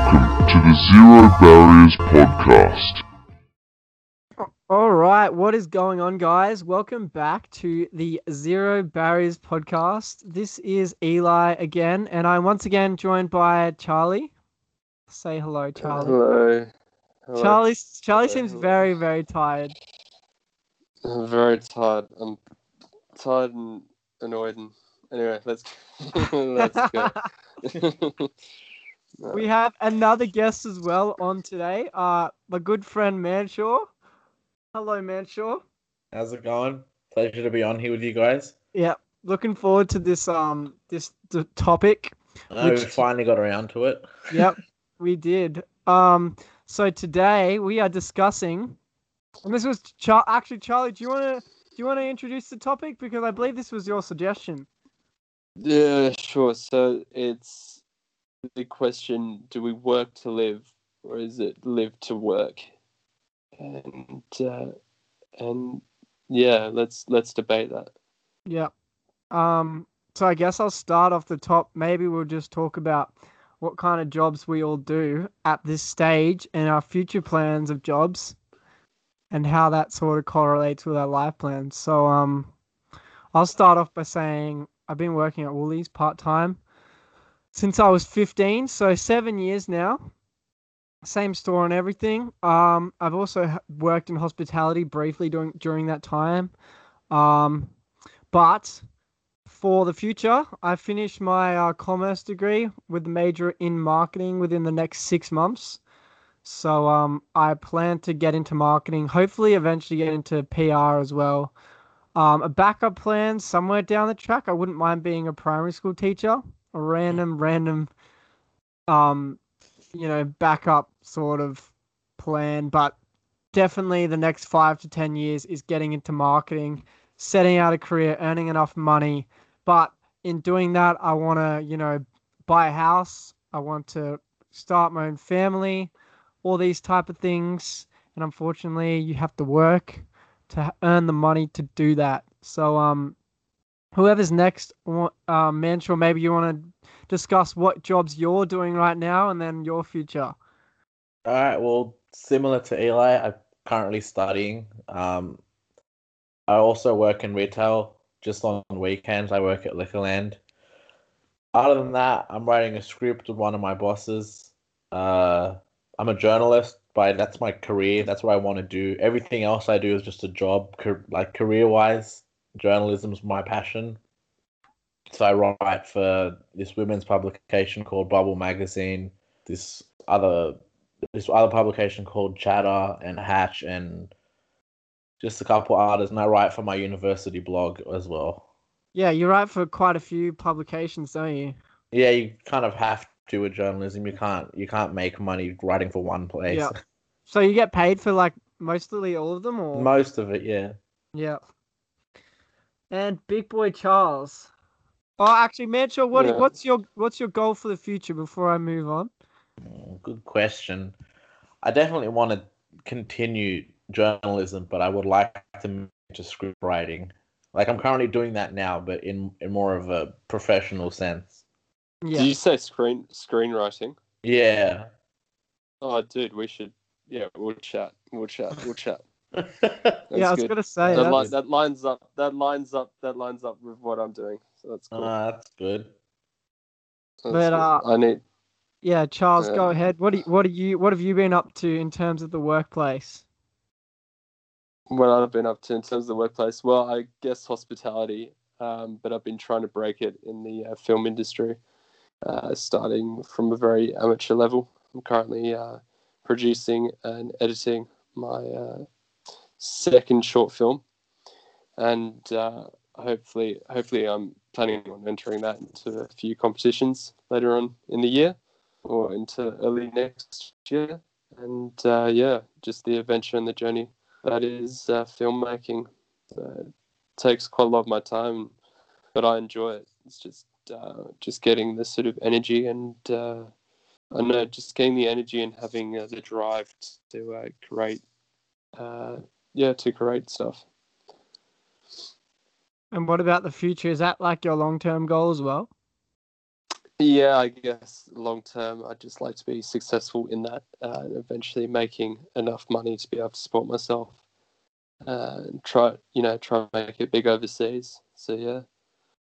Welcome to the Zero Barriers Podcast. All right, what is going on, guys? Welcome back to the Zero Barriers podcast. This is Eli again, and I'm once again joined by Charlie. Say hello, Charlie. Hello. Hello. Charlie, Charlie Hello, seems very, very tired. I'm very tired. I'm tired and annoyed. And anyway, let's let's go. we have another guest as well on today. Uh, my good friend Manshaw. Hello, Manshaw. How's it going? Pleasure to be on here with you guys. Yeah, looking forward to this um this the topic. I Which- we finally got around to it. Yep, we did. Um, so today we are discussing, and this was Char- actually Charlie. Do you want to do you want to introduce the topic because I believe this was your suggestion. yeah, sure. So it's the question: Do we work to live, or is it live to work? And uh, and yeah, let's let's debate that. Yeah. Um. So I guess I'll start off the top. Maybe we'll just talk about what kind of jobs we all do at this stage and our future plans of jobs, and how that sort of correlates with our life plans. So um, I'll start off by saying I've been working at Woolies part time since I was 15, so seven years now. Same store and everything. Um, I've also worked in hospitality briefly during during that time. Um, but for the future, I finished my uh, commerce degree with a major in marketing within the next six months. So um, I plan to get into marketing, hopefully eventually get into PR as well. Um, a backup plan somewhere down the track. I wouldn't mind being a primary school teacher, a random, random, um, you know, backup sort of plan. But definitely the next five to 10 years is getting into marketing, setting out a career, earning enough money. But in doing that, I want to, you know, buy a house. I want to start my own family, all these type of things. And unfortunately, you have to work to earn the money to do that. So, um, whoever's next, uh, maybe you want to discuss what jobs you're doing right now and then your future. All right. Well, similar to Eli, I'm currently studying. Um, I also work in retail. Just on weekends, I work at Liquorland. Other than that, I'm writing a script with one of my bosses. Uh, I'm a journalist, but that's my career. That's what I want to do. Everything else I do is just a job, like career-wise. Journalism's my passion. So I write for this women's publication called Bubble Magazine. This other this other publication called Chatter and Hatch and just a couple artists, and I write for my university blog as well. Yeah, you write for quite a few publications, don't you? Yeah, you kind of have to with journalism. You can't you can't make money writing for one place. Yeah. So you get paid for like mostly all of them, or Most of it, yeah. yeah. And Big Boy Charles. Oh, actually, Manshaw, what Yeah. what's your what's your goal for the future before I move on? Mm, Good question. I definitely want to continue journalism, but I would like to move to script writing. Like I'm currently doing that now, but in in more of a professional sense. Yeah. Did you say screen screenwriting? Yeah. Oh, dude, we should. Yeah, we'll chat. We'll chat. We'll chat. yeah, I was good. gonna say that, li- that lines up. That lines up. That lines up with what I'm doing. So that's cool. Ah, that's good. That's but, good. uh, I need. yeah, Charles, go ahead. What do you, what are you what have you been up to in terms of the workplace? what I've been up to in terms of the workplace. Well, I guess hospitality, um, but I've been trying to break it in the uh, film industry, uh, starting from a very amateur level. I'm currently uh, producing and editing my uh, second short film, and uh, hopefully, hopefully, I'm planning on entering that into a few competitions later on in the year or into early next year. And uh, yeah, just the adventure and the journey that is uh, filmmaking. It takes quite a lot of my time, but I enjoy it. It's just uh, just getting the sort of energy and uh, I know just getting the energy and having uh, the drive to create, yeah, to create stuff. And what about the future? Is that like your long term goal as well? Yeah, I guess long term, I'd just like to be successful in that uh, and eventually making enough money to be able to support myself uh, and try, you know, try and make it big overseas. So yeah,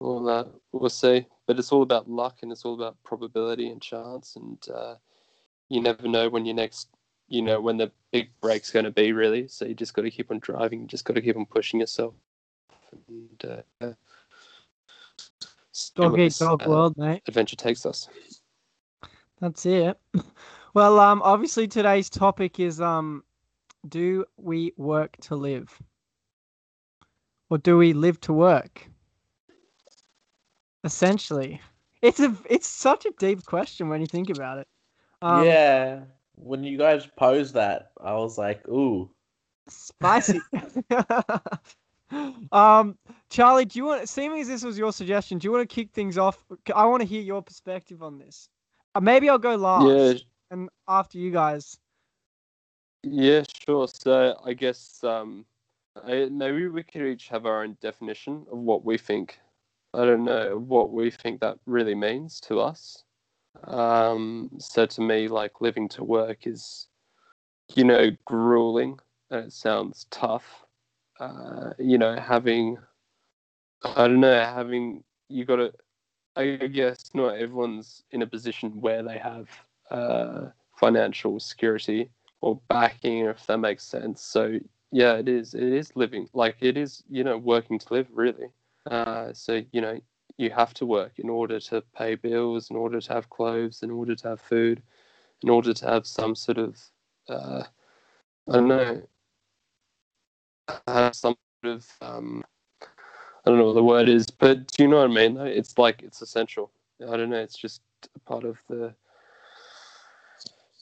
we'll uh, we'll see. But it's all about luck and it's all about probability and chance, and uh, you never know when your next, you know, when the big break's going to be really. So you just got to keep on driving. You just got to keep on pushing yourself. And, uh, Dog eat dog uh, world, mate. adventure takes us. That's it. Well, um, obviously today's topic is um, do we work to live, or do we live to work? Essentially, it's a it's such a deep question when you think about it. Um, yeah. When you guys posed that, I was like, ooh. spicy. um, Charlie, do you want? Seeming as this was your suggestion, do you want to kick things off? I want to hear your perspective on this. Uh, maybe I'll go last, Yeah, and after you guys. Yeah, sure. So I guess um, I, maybe we could each have our own definition of what we think. I don't know what we think that really means to us. Um, so to me, like living to work is, you know, grueling and it sounds tough. Uh, you know, having, I don't know, having you got to. I guess not everyone's in a position where they have uh, financial security or backing, if that makes sense. So yeah, it is. It is living like it is. You know, working to live really. Uh, so you know, you have to work in order to pay bills, in order to have clothes, in order to have food, in order to have some sort of, uh, I don't know, have some sort of, um, I don't know what the word is, but do you know what I mean? It's like it's essential. I don't know. It's just part of the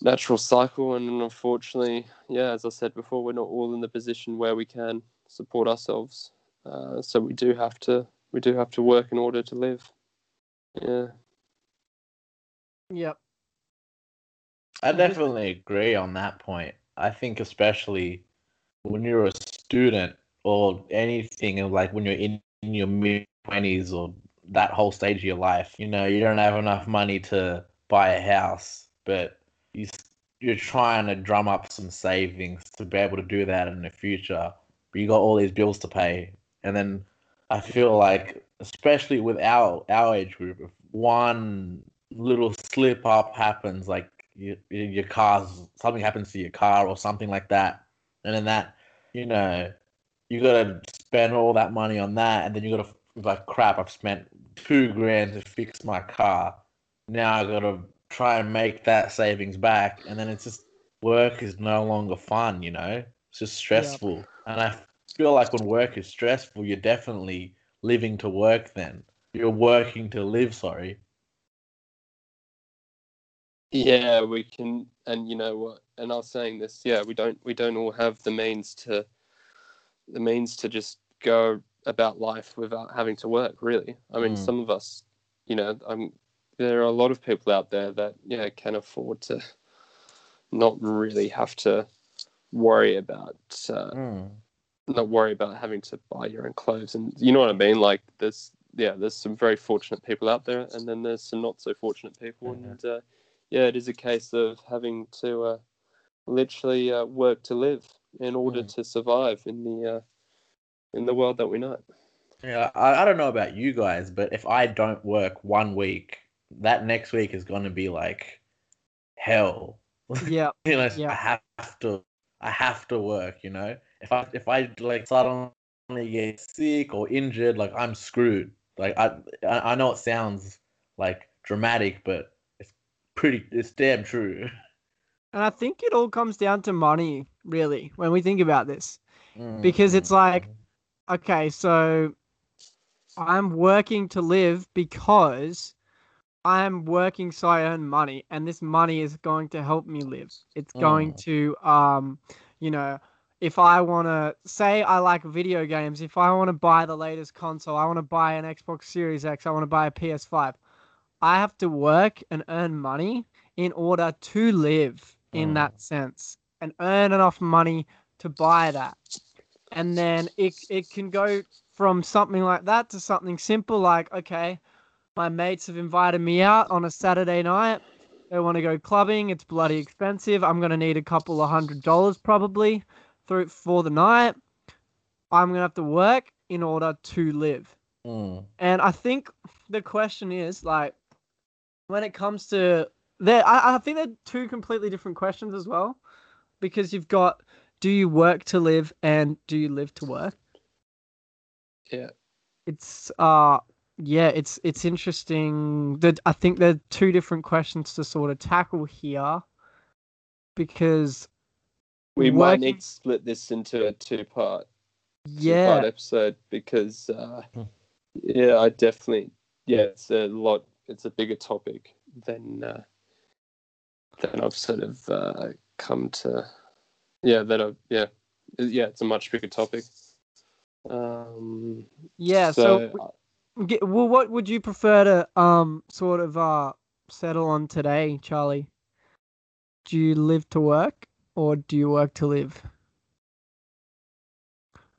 natural cycle and unfortunately yeah as i said before we're not all in the position where we can support ourselves uh, so we do have to we do have to work in order to live yeah Yep. I definitely agree on that point. I think especially when you're a student or anything of like when you're in, in your mid twenties or that whole stage of your life, you know, you don't have enough money to buy a house, but you you're trying to drum up some savings to be able to do that in the future. But you got all these bills to pay, and then I feel like, especially with our our age group, if one little slip up happens, like your your car's something happens to your car or something like that, and then that you know you gotta spend all that money on that, and then you gotta like crap. I've spent two grand to fix my car. Now I gotta try and make that savings back, and then it's just work is no longer fun. You know, it's just stressful, and I feel like when work is stressful, you're definitely living to work. Then you're working to live. Sorry. yeah we can and you know what and i was saying this yeah we don't we don't all have the means to the means to just go about life without having to work really i mean Mm. some of us you know i'm there are a lot of people out there that yeah can afford to not really have to worry about uh, Mm. Not worry about having to buy your own clothes and you know what i mean like there's yeah there's some very fortunate people out there and then there's some not so fortunate people Mhm. and uh, yeah it is a case of having to uh, literally uh, work to live in order Mm. to survive in the uh, in the world that we know Yeah, I, I don't know about you guys, but if I don't work one week, that next week is gonna be like hell. Yep. you know, Yeah. I have to, I have to work. You know, if I if I like suddenly get sick or injured, like I'm screwed. Like I I know it sounds like dramatic, but it's pretty, it's damn true. And I think it all comes down to money, really, when we think about this. Mm, Because it's mm, like-. Okay, so I'm working to live because I'm working so I earn money, and this money is going to help me live. It's going Mm. to, um, you know, if I want to say I like video games, if I want to buy the latest console, I want to buy an Xbox Series X, I want to buy a PS5, I have to work and earn money in order to live in Mm. that sense and earn enough money to buy that. And then it it can go from something like that to something simple like, okay, My mates have invited me out on a Saturday night. They want to go clubbing. It's bloody expensive. I'm gonna need a couple of hundred dollars probably through for the night. I'm gonna have to work in order to live. Mm. And I think the question is like, when it comes to there, I, I think they're two completely different questions as well, because you've got do you work to live and do you live to work? Yeah. It's uh yeah, it's it's interesting that I think there are two different questions to sort of tackle here, because We might need to split this into a two part yeah, two part episode because uh, Hmm. yeah, I definitely yeah, it's a lot it's a bigger topic than uh, than I've sort of uh, come to yeah, that i've yeah. Yeah, it's a much bigger topic. Um yeah. So, Ge- well, what would you prefer to um sort of uh settle on today, Charlie? Do you live to work or do you work to live?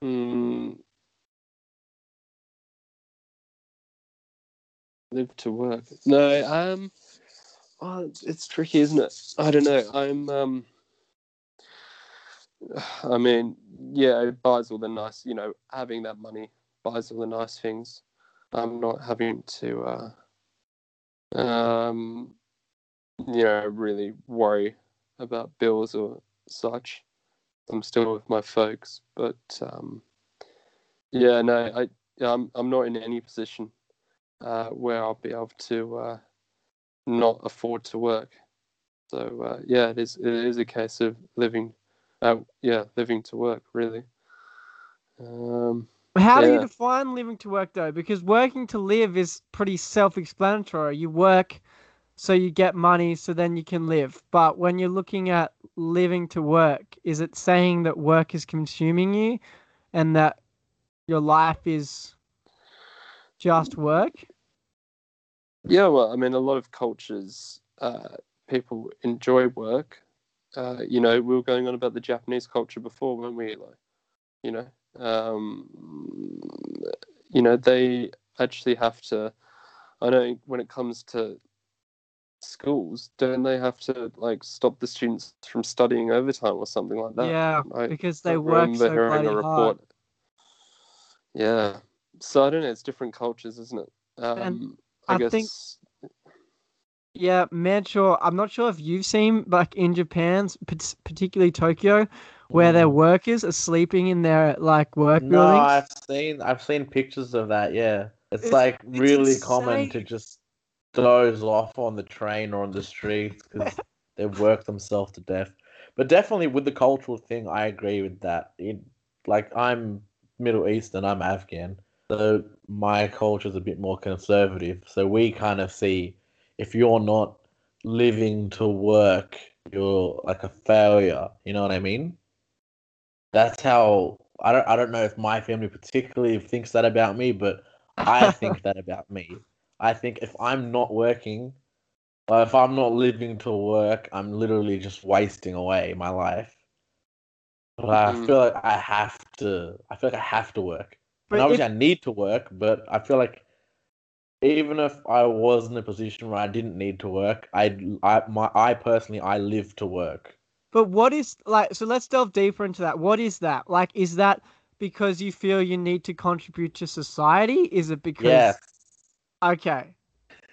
Mm. Live to work. No, um, oh, it's, tricky, isn't it? I don't know. I'm, um, I mean, yeah, it buys all the nice, you know, having that money buys all the nice things. I'm not having to, uh, um, you know, really worry about bills or such. I'm still with my folks, but um, yeah, no, I I'm I'm not in any position uh, where I'll be able to uh, not afford to work. So uh, yeah, it is it is a case of living, uh, yeah, living to work really. Um, How do you define living to work though? Because working to live is pretty self-explanatory. You work so you get money so then you can live. But when you're looking at living to work, is it saying that work is consuming you and that your life is just work? yeah, well, I mean, a lot of cultures, uh, people enjoy work. Uh, you know, we were going on about the Japanese culture before, weren't we? Like, you know, um, you know, they actually have to. I know when it comes to schools, don't they have to like stop the students from studying overtime or something like that? yeah, I because they I work so bloody a hard. Yeah, so I don't know. It's different cultures, isn't it? Um, I, I guess. think- Yeah, man, sure. I'm not sure if you've seen, like in Japan's, pat- particularly Tokyo, where their Mm. workers are sleeping in their like work No, buildings. I've seen I've seen pictures of that. Yeah, it's, It's- like it's really common to just doze off on the train or on the streets because they work themselves to death. But definitely with the cultural thing, I agree with that. It, like I'm Middle Eastern, I'm Afghan, so my culture's a bit more conservative. So we kind of see if you're not living to work, you're like a failure. You know what I mean? That's how I don't I don't know if my family particularly thinks that about me, but I think that about me. I think if I'm not working, or if I'm not living to work, I'm literally just wasting away my life. But I Mhm. feel like I have to. I feel like I have to work. But and obviously, if- I need to work, but I feel like even if I was in a position where I didn't need to work, I, I, my, I personally, I live to work. But what is like? So let's delve deeper into that. What is that? Like, is that because you feel you need to contribute to society? Is it because? Yes. Okay.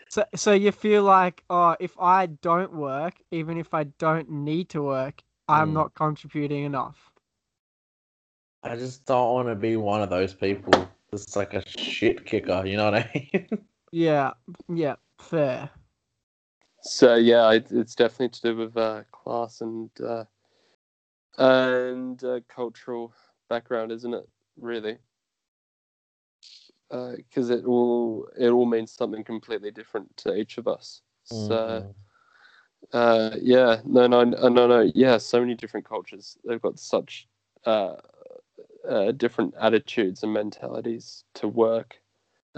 So, so you feel like, oh, if I don't work, even if I don't need to work, I'm Mm. not contributing enough. I just don't want to be one of those people. Just like a shit kicker, you know what I mean? Yeah. Yeah. Fair. So yeah, it, it's definitely to do with uh, class and uh, and uh, cultural background, isn't it? Really, because it all it all means something completely different to each of us. So Mhm. uh, yeah, no, no, no, no, no, yeah, so many different cultures. They've got such uh, uh, different attitudes and mentalities to work,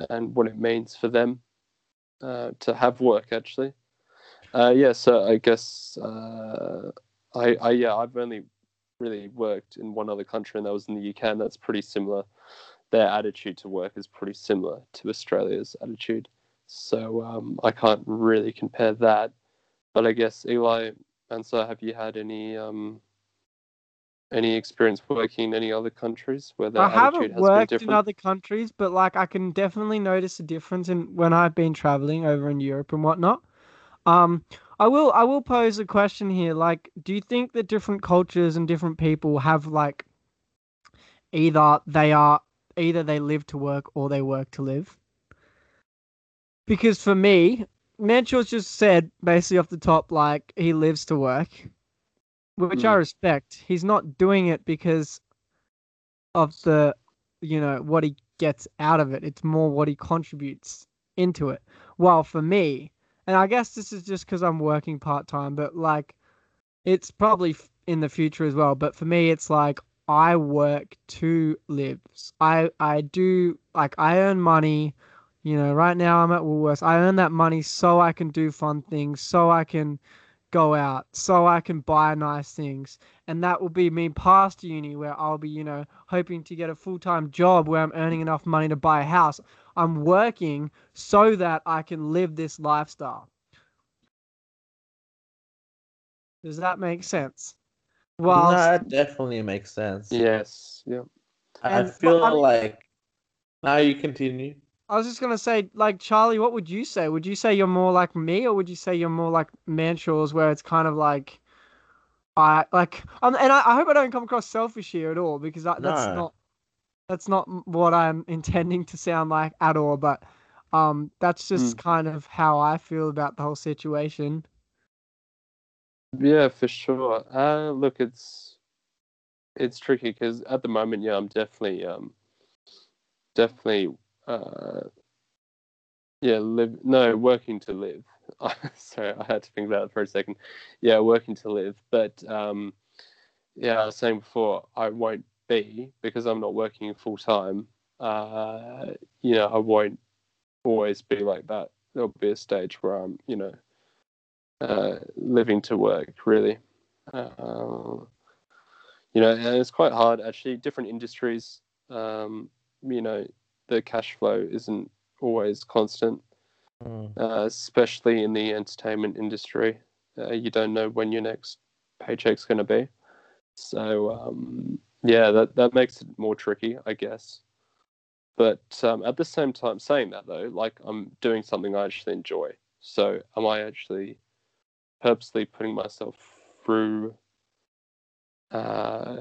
and what it means for them uh, to have work. Actually, uh, yeah. So I guess uh, I, I, yeah, I've only really worked in one other country, and that was in the UK, and that's pretty similar. Their attitude to work is pretty similar to Australia's attitude. so um, I can't really compare that. But I guess Eli and so have you had any um, any experience working in any other countries where the I attitude has been worked in other countries, but like I can definitely notice a difference in when I've been traveling over in Europe and whatnot. Um, I will I will pose a question here. Like, do you think that different cultures and different people have like either they are either they live to work or they work to live? Because for me, Manchur's just said basically off the top like he lives to work, which I Mm. respect. He's not doing it because of the you know what he gets out of it it's more what he contributes into it while for me and i guess this is just because i'm working part-time but like it's probably in the future as well but for me it's like i work to live i i do like i earn money you know right now i'm at woolworths i earn that money so i can do fun things so i can go out so i can buy nice things and that will be me past uni where I'll be, you know, hoping to get a full time job where I'm earning enough money to buy a house. I'm working so that I can live this lifestyle. Does that make sense? Well, no, it definitely makes sense. Yes, yeah. I I And- feel well, I mean- like now you continue. I was just gonna say, like Charlie, what would you say? Would you say you're more like me, or would you say you're more like Manshaw's, where it's kind of like, I like, um, and I, I hope I don't come across selfish here at all, because I, that's No. not, that's not what I'm intending to sound like at all. But, um, that's just kind of how I feel about the whole situation. Yeah, for sure. Uh, look, it's it's tricky because at the moment, yeah, I'm definitely um definitely uh yeah live no working to live. Sorry, I had to think about it for a second. Yeah, working to live, but um yeah, I was saying before, I won't be because I'm not working full time. Uh, you know, I won't always be like that. There'll be a stage where I'm, you know, uh, living to work really. Uh, you know, and it's quite hard actually. Different industries, um, you know, the cash flow isn't always constant, Mm. uh, especially in the entertainment industry. Uh, you don't know when your next paycheck's going to be. So um, yeah, that that makes it more tricky, I guess. But um, at the same time, saying that though, like I'm doing something I actually enjoy. So am I actually purposely putting myself through uh,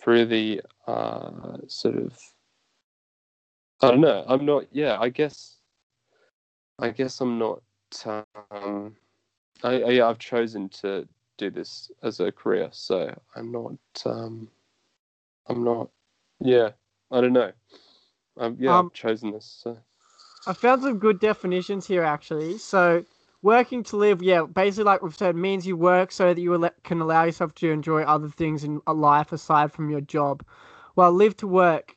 through the uh, sort of I don't know. I'm not. Yeah, I guess. I guess I'm not. Um, I, I yeah, I've chosen to do this as a career, so I'm not. Um, I'm not. Yeah, I don't know. Um, yeah, Um, I've chosen this. So. I found some good definitions here actually. So, working to live, yeah, basically like we've said, means you work so that you can allow yourself to enjoy other things in a life aside from your job. Well, live to work,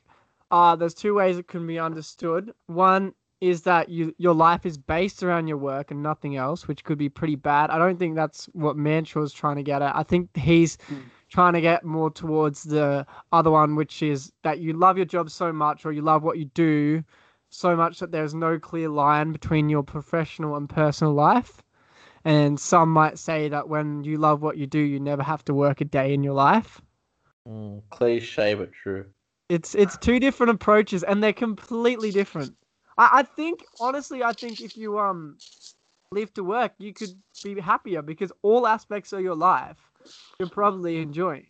uh, there's two ways it can be understood. One is that you your life is based around your work and nothing else, which could be pretty bad. I don't think that's what Manshaw's trying to get at. I think he's Mm. trying to get more towards the other one, which is that you love your job so much or you love what you do so much that there's no clear line between your professional and personal life. And some might say that when you love what you do, you never have to work a day in your life. Mm. Cliche but true. It's it's two different approaches and they're completely different. I, I think honestly I think if you um live to work you could be happier because all aspects of your life you're probably enjoying.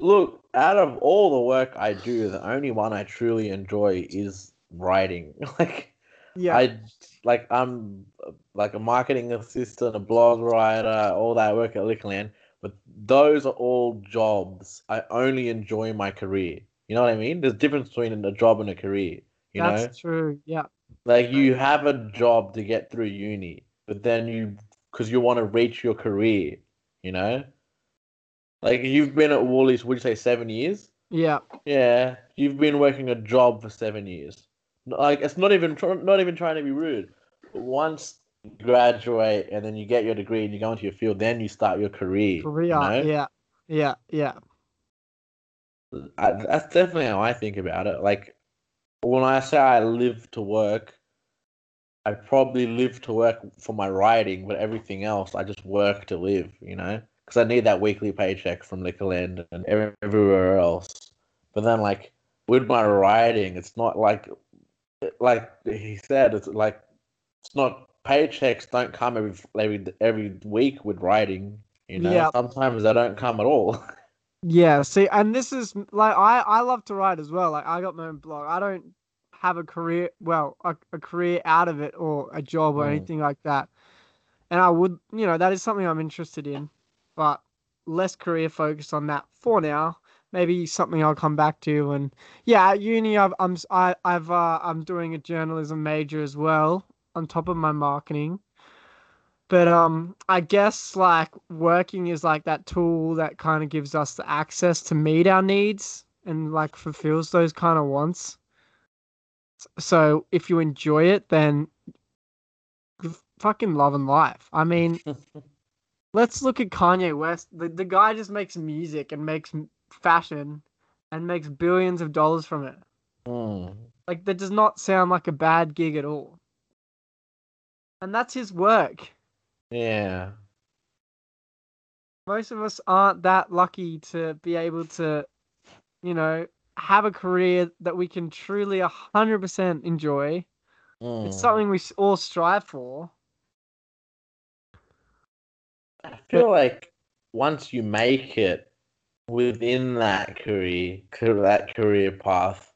Look, out of all the work I do, the only one I truly enjoy is writing. Like Yeah. I like I'm like a marketing assistant, a blog writer, all that work at Liquorland. But those are all jobs. I only enjoy my career. You know what I mean? There's a difference between a job and a career. You know, That's true. Yeah. like you have a job to get through uni, but then you because you want to reach your career. You know, like you've been at Woolies. Would you say seven years? Yeah. Yeah, you've been working a job for seven years. Like it's not even tr- not even trying to be rude. But once you graduate and then you get your degree and you go into your field, then you start your career. Career. you know? Yeah. Yeah. Yeah. I, that's definitely how I think about it. Like when I say I live to work, I probably live to work for my writing, but everything else I just work to live. You know, because I need that weekly paycheck from Liquorland and every- everywhere else. But then, like with my writing, it's not like like he said. It's like it's not paychecks don't come every every every week with writing. You know, Yeah. sometimes they don't come at all. Yeah, see, and this is like I I love to write as well. Like I got my own blog. I don't have a career, well, a, a career out of it or a job or Mm. anything like that. And I would, you know, that is something I'm interested in, but less career focused on that for now. Maybe something I'll come back to. And yeah, at uni, I've I'm I, I've uh, I'm doing a journalism major as well on top of my marketing. But um, I guess like working is like that tool that kind of gives us the access to meet our needs and like fulfills those kind of wants. So if you enjoy it, then fucking loving life. I mean, let's look at Kanye West. The the guy just makes music and makes fashion and makes billions of dollars from it. Hmm. Like that does not sound like a bad gig at all. And that's his work. Yeah. most of us aren't that lucky to be able to, you know, have a career that we can truly 100% enjoy. Hmm. It's something we all strive for. I feel like once you make it within that career, that career path,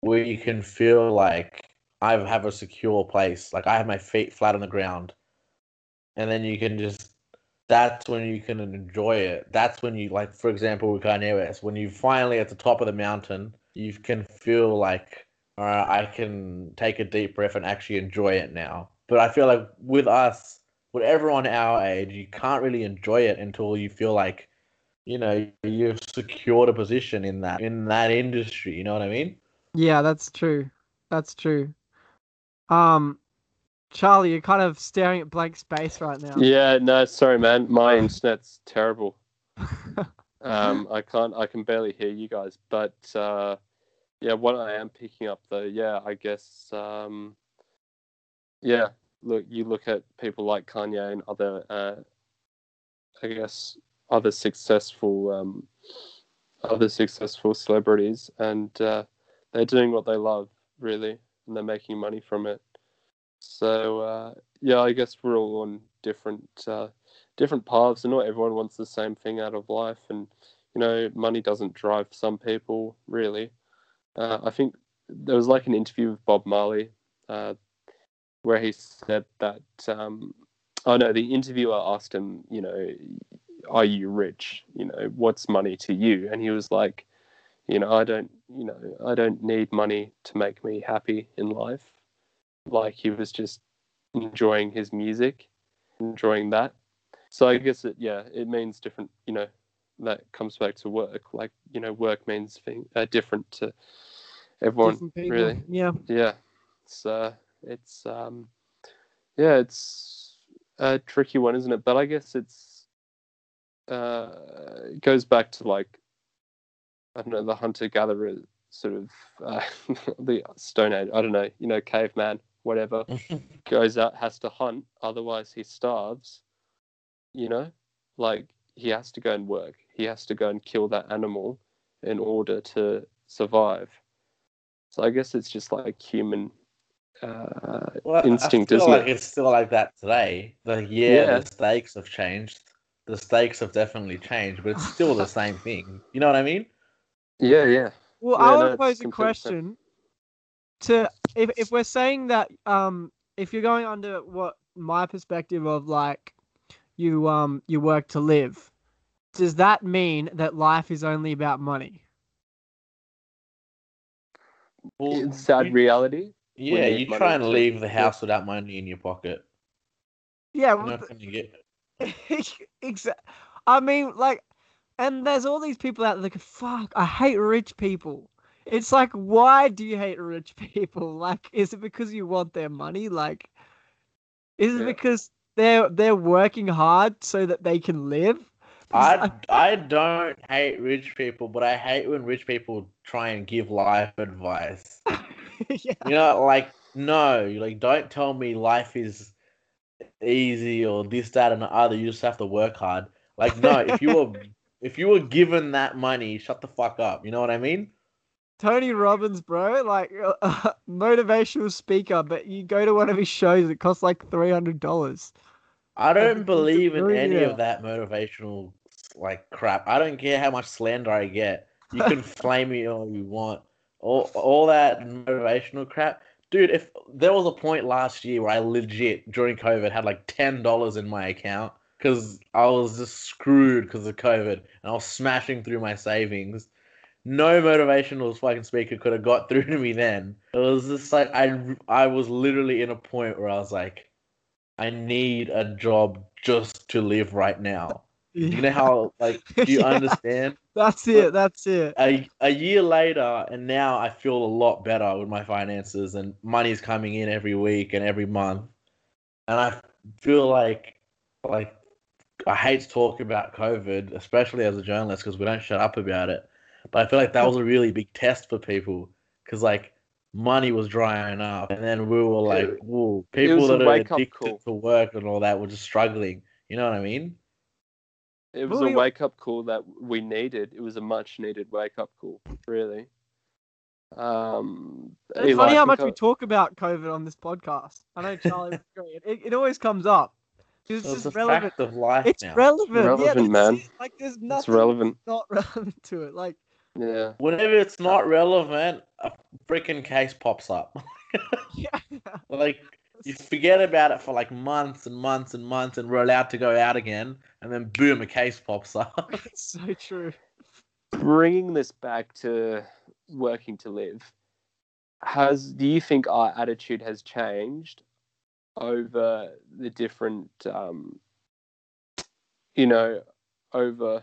where you can feel like I have a secure place, like I have my feet flat on the ground, and then you can just. That's when you can enjoy it. That's when you like, for example, with Kanye West, when you finally at the top of the mountain, you can feel like, all right, I can take a deep breath and actually enjoy it now. But I feel like with us, with everyone our age, you can't really enjoy it until you feel like, you know, you've secured a position in that in that industry. You know what I mean? Yeah, that's true. That's true. Um, Charlie, you're kind of staring at blank space right now. Yeah, no, sorry, man. My internet's terrible. Um, I can't, I can barely hear you guys. But uh, yeah, what I am picking up though, yeah, I guess, um, yeah. Look, you look at people like Kanye and other, uh, I guess, other successful, um, other successful celebrities, and uh, they're doing what they love, really, and they're making money from it. So uh, yeah, I guess we're all on different uh, different paths, and not everyone wants the same thing out of life. And you know, money doesn't drive some people really. Uh, I think there was like an interview with Bob Marley uh, where he said that. Um, oh no, the interviewer asked him, you know, are you rich? You know, what's money to you? And he was like, you know, I don't, you know, I don't need money to make me happy in life. Like he was just enjoying his music, enjoying that. So I guess it, yeah, it means different. You know, that comes back to work. Like you know, work means thing uh, different to everyone. Different. Really, Yeah. yeah. So it's um, yeah, it's a tricky one, isn't it? But I guess it's uh, it goes back to like I don't know the hunter gatherer sort of uh, the Stone Age. I don't know, you know, caveman, whatever. goes out, has to hunt, otherwise he starves. You know, like he has to go and work. He has to go and kill that animal in order to survive. So I guess it's just like human uh, Well, instinct, I feel isn't like it? it's still like that today. The yeah, Yeah. the stakes have changed. The stakes have definitely changed, but it's still the same thing. You know what I mean? Yeah, yeah. Well, Yeah, I no, want to it's pose a completely question to if if we're saying that um if you're going under what my perspective of like you um you work to live, does that mean that life is only about money? Well, It's sad you- reality. Yeah, you money try and to- leave the yeah. house without money in your pocket. Yeah, well, not get. exactly. I mean, like, and there's all these people out there that go, fuck, I hate rich people. It's like, why do you hate rich people? Like, is it because you want their money? Like, is it Yeah. because they're they're working hard so that they can live? I I don't hate rich people, but I hate when rich people try and give life advice. yeah. You know, like no, like don't tell me life is easy or this, that, and the other. You just have to work hard. Like no, if you were if you were given that money, shut the fuck up. You know what I mean? Tony Robbins, bro, like uh, motivational speaker, but you go to one of his shows, it costs like three hundred dollars. I don't believe in any of that motivational like crap. I don't care how much slander I get. You can flame me all you want. All all that motivational crap. Dude, if there was a point last year where I legit during COVID had like ten dollars in my account because I was just screwed because of COVID and I was smashing through my savings. No motivational fucking speaker could have got through to me then. It was just like I I was literally in a point where I was like, I need a job just to live right now. You know how like do you Yeah. understand? That's it. That's it. a, a year later and now I feel a lot better with my finances and money's coming in every week and every month. And I feel like like I hate to talk about COVID, especially as a journalist because we don't shut up about it. But I feel like that was a really big test for people because like money was drying up and then we were like, whoa, people was a that are addicted to work and all that were just struggling. You know what I mean? It was Well, a wake up call that we needed. It was a much needed wake up call, really. Um, It's Eli, funny how much I- we talk about COVID on this podcast. I know Charlie would agree. It, it always comes up. It's It's a just relevant. fact of life It's now. relevant. yeah, Relevant, that's man. it. Like there's It's nothing relevant. not relevant to it. Like Yeah. Whenever it's not relevant, a freaking case pops up. yeah. like you forget about it for like months and months and months, and we're allowed to go out again, and then boom, a case pops up. It's so true. Bringing this back to working to live, has do you think our attitude has changed over the different, um, you know, over,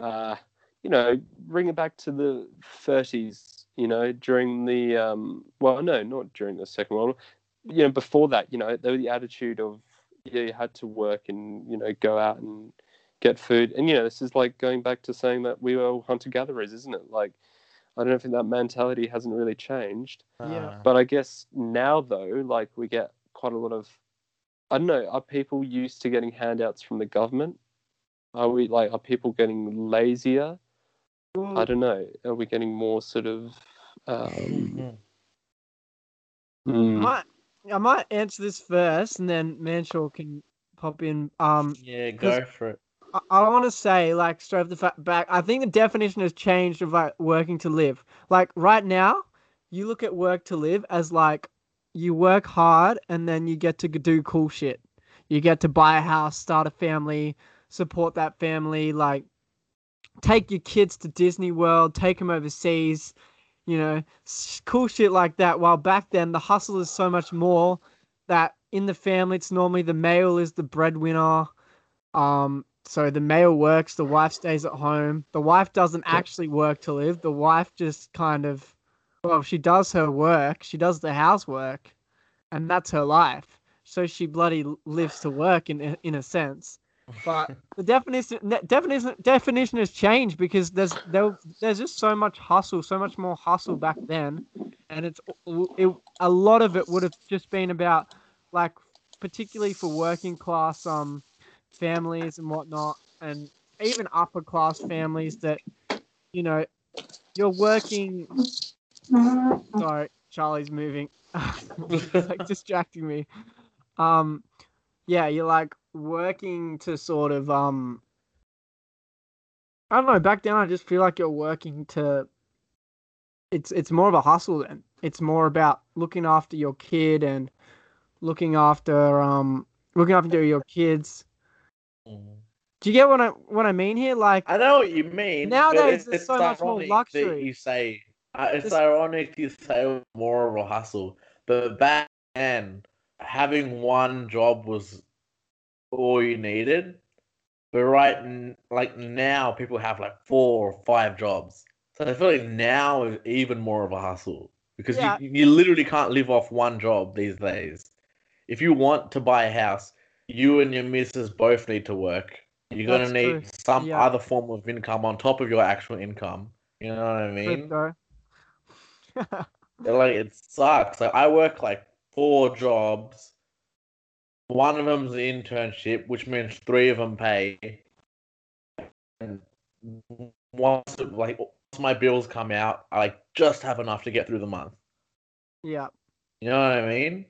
uh, you know, bring it back to the 30s, you know, during the, um, well, no, not during the Second World War, you know, before that, you know, there was the attitude of, yeah, you had to work and, you know, go out and get food. And, you know, this is like going back to saying that we were hunter gatherers, isn't it? Like, I don't think that mentality hasn't really changed. Yeah. But I guess now, though, like we get quite a lot of, I don't know, are people used to getting handouts from the government? Are we like, are people getting lazier? I don't know. Are we getting more sort of, um. I mm, might, I might answer this first, and then Manshaw can pop in. Um, yeah, go for it. I, I want to say, like, straight off the fa- back, I think the definition has changed of like working to live. Like right now, you look at work to live as like you work hard and then you get to do cool shit. You get to buy a house, start a family, support that family, like take your kids to Disney World, take them overseas, you know, cool shit like that. While back then, the hustle is so much more that in the family, it's normally the male is the breadwinner. Um, so the male works, the wife stays at home. The wife doesn't actually work to live. The wife just kind of, well, she does her work, she does the housework, and that's her life. So she bloody lives to work in in a sense. But the definition definition definition has changed because there's there, there's just so much hustle, so much more hustle back then, and it's it, a lot of it would have just been about like particularly for working class um families and whatnot, and even upper class families that you know you're working. Sorry, Charlie's moving, like distracting me. Um, yeah, you're like working to sort of um. I don't know. Back then, I just feel like you're working to. It's it's more of a hustle then. It's more about looking after your kid and looking after um looking after your kids. Mhm. Do you get what I what I mean here? Like I know what you mean. Nowadays, it- there's it's so much more luxury. You say uh, it's This- ironic you say more of a hustle, but back then having one job was all you needed. But right, like now, people have like four or five jobs. So I feel like now is even more of a hustle because Yeah. you you literally can't live off one job these days. If you want to buy a house, you and your missus both need to work. You're gonna need true. some Yeah. other form of income on top of your actual income. You know what I mean? like it sucks. Like I work like four jobs. One of them's an internship, which means three of them pay. And once like once my bills come out, I like just have enough to get through the month. Yeah, You know what I mean?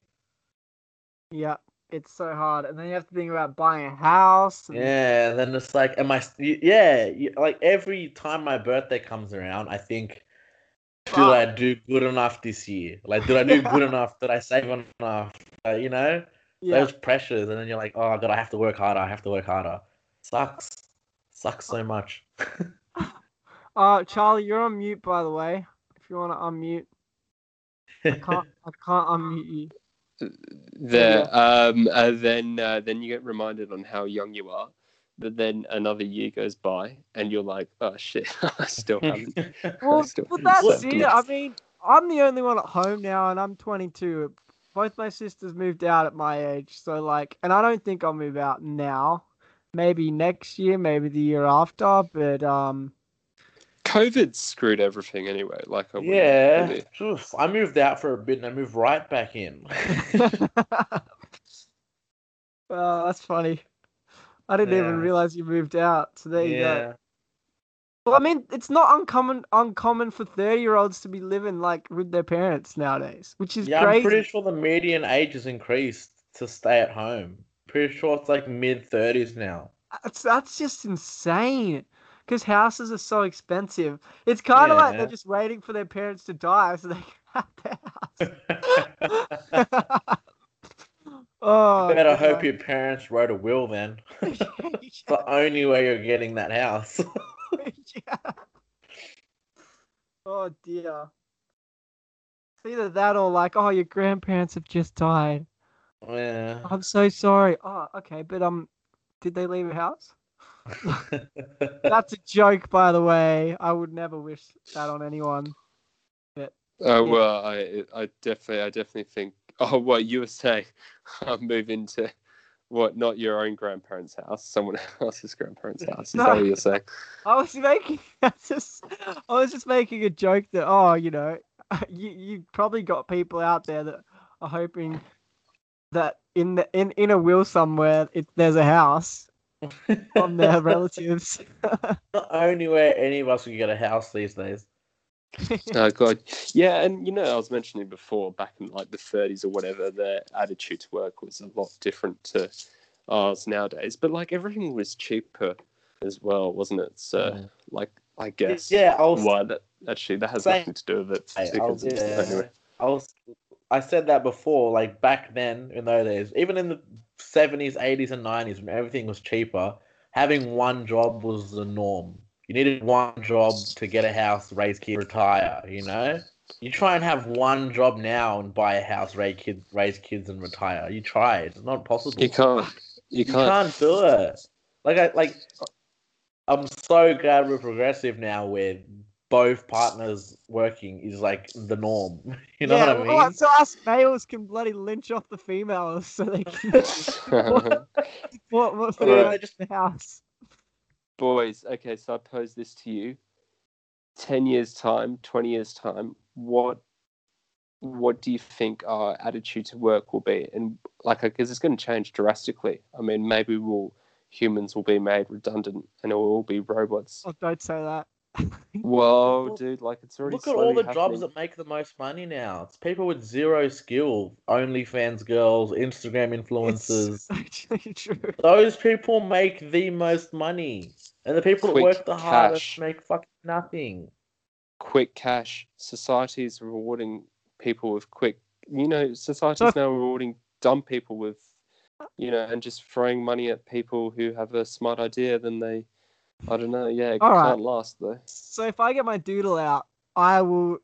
yeah. It's so hard, and then you have to think about buying a house. and- Yeah, and then it's like, am I? Yeah, like every time my birthday comes around, I think, did I do good enough this year? Like, did I do good enough? Did I save enough? Uh, you know, yeah. those pressures, and then you're like, oh god, I have to work harder. I have to work harder. Sucks, sucks so much. Uh, Charlie, you're on mute, by the way. If you want to unmute, I can't. I can't unmute you. There, um, uh, then uh, then you get reminded on how young you are. But then another year goes by, and you're like, "Oh shit, I still haven't." Well, still well that's it. I mean, I'm the only one at home now, and I'm 22. Both my sisters moved out at my age, so like, and I don't think I'll move out now. Maybe next year, maybe the year after, but um, COVID screwed everything anyway. Like, I yeah, really- Oof, I moved out for a bit and I moved right back in. well, that's funny. I didn't even realize you moved out. So there you go. Yeah, Well, I mean, it's not uncommon uncommon for 30 year olds to be living like with their parents nowadays, which is yeah. crazy. I'm pretty sure the median age has increased to stay at home. Pretty sure it's like mid thirties now. That's that's just insane. Because houses are so expensive. It's kind of like they're just waiting for their parents to die so they can have their house. oh, Better God. hope your parents wrote a will then. the only way you're getting that house. Yeah. Oh dear. It's either that or like, oh, your grandparents have just died. yeah. I'm so sorry. Oh, okay, but um, did they leave a house? That's a joke, by the way. I would never wish that on anyone. Oh well, I I definitely I definitely think. Oh, what you were saying? I'm moving into what? Not your own grandparents' house, someone else's grandparents' house. Is that what you're saying? I was making I just I was just making a joke that oh, you know, you you probably got people out there that are hoping that in the in, in a will somewhere it, there's a house from their relatives. the only where any of us can get a house these days. Oh god, yeah, and you know I was mentioning before, back in like the 30s or whatever, their attitude to work was a lot different to ours nowadays. But like everything was cheaper as well, wasn't it? So Yeah. like I guess Yeah, I was why that actually that has Same. nothing to do with it. I, I was, yeah, anyway. I was, I said that before. Like back then, in those days, even in the seventies, eighties, and nineties, when everything was cheaper, having one job was the norm. You needed one job to get a house, raise kids, retire. You know, you try and have one job now and buy a house, raise kids, raise kids, and retire. You try it's not possible. You can't. You You can't. can't do it. Like I like. I'm so glad we're progressive now, where both partners working is like the norm. You know yeah, what I mean? well, so us males can bloody lynch off the females so they can what what for Alright. the just the house. Boys, okay, so I pose this to you. Ten years time, twenty years time, what what do you think our attitude to work will be? And like because it's gonna change drastically. I mean, maybe we'll humans will be made redundant and it will all be robots. Oh, don't say that. Whoa, Well, dude, like it's already Look at all the jobs that make the most money now. It's people with zero skill, OnlyFans girls, Instagram influencers. It's actually true. Those people make the most money, and the people Quick that work the hardest make fucking nothing. quick cash. Society is rewarding people with quick. You know, society is now rewarding dumb people with, you know, and just throwing money at people who have a smart idea. Then they, I don't know. Yeah, it All right. can't last though. So if I get my doodle out, I will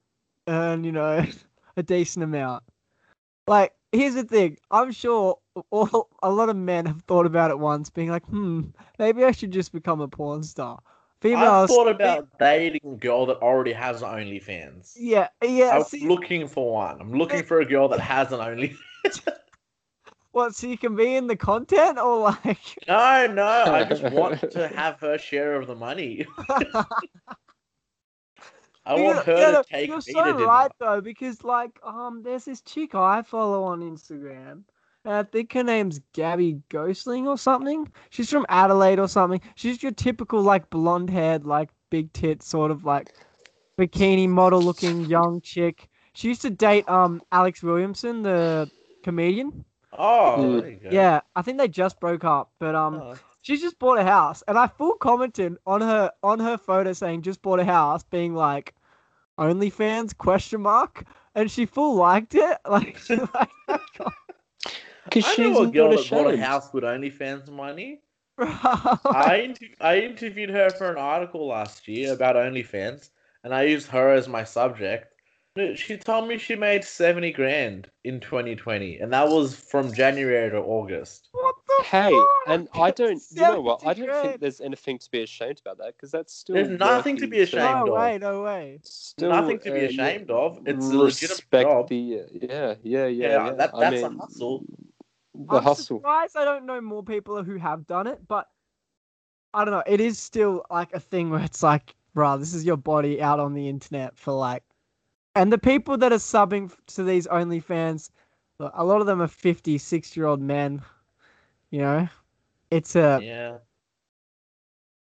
earn, you know, a decent amount. Like, here's the thing. I'm sure all a lot of men have thought about it once, being like, hmm, maybe I should just become a porn star. I've thought about dating a girl that already has OnlyFans. Yeah, yeah. I'm See, looking for one. I'm looking for a girl that has an Only. what? So you can be in the content, or like, No, no. I just want to have her share of the money. I You- want her yeah, to no, take You're me so to dinner. right though, because like um, there's this chick I follow on Instagram. And I think her name's Gabby Ghostling or something. She's from Adelaide or something. She's your typical like blonde haired, like big tits, sort of like bikini model looking young chick. She used to date um Alex Williamson, the comedian. Oh, there you go. Yeah, I think they just broke up, but um, Oh, she just bought a house, and I full commented on her on her photo saying just bought a house, being like, OnlyFans question mark, and she full liked it. Like, she liked that Because I she's know a girl not that bought a house with OnlyFans money. I inter- I interviewed her for an article last year about OnlyFans, and I used her as my subject. She told me she made seventy grand in 2020, and that was from January to August. what the Hey, fuck? and I don't, you know what? I don't grand. think there's anything to be ashamed about that because that's still. There's nothing to be working for- ashamed No of. way, no way. Still, Nothing to be uh, ashamed of. It's a legitimate respect job. the uh, yeah, yeah, yeah. Yeah, yeah. that- I that's a mean, hustle. The I'm hustle. surprised I don't know more people who have done it, but I don't know. It is still like a thing where it's like, bruh, this is your body out on the internet for like, and the people that are subbing to these OnlyFans, look, a lot of them are 50, 60 year old men. You know, it's a Yeah.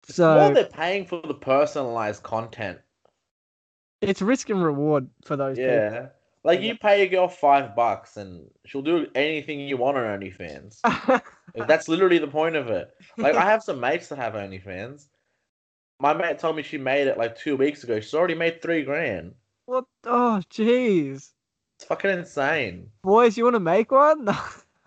It's so more they're paying for the personalized content. it's risk and reward for those people. Yeah. Like you pay a girl five bucks and she'll do anything you want on OnlyFans. people. That's literally the point of it. Like I have some mates that have OnlyFans. My mate told me she made it like two weeks ago. She's already made three grand. What? Oh, jeez, It's fucking insane. boys, you want to make one?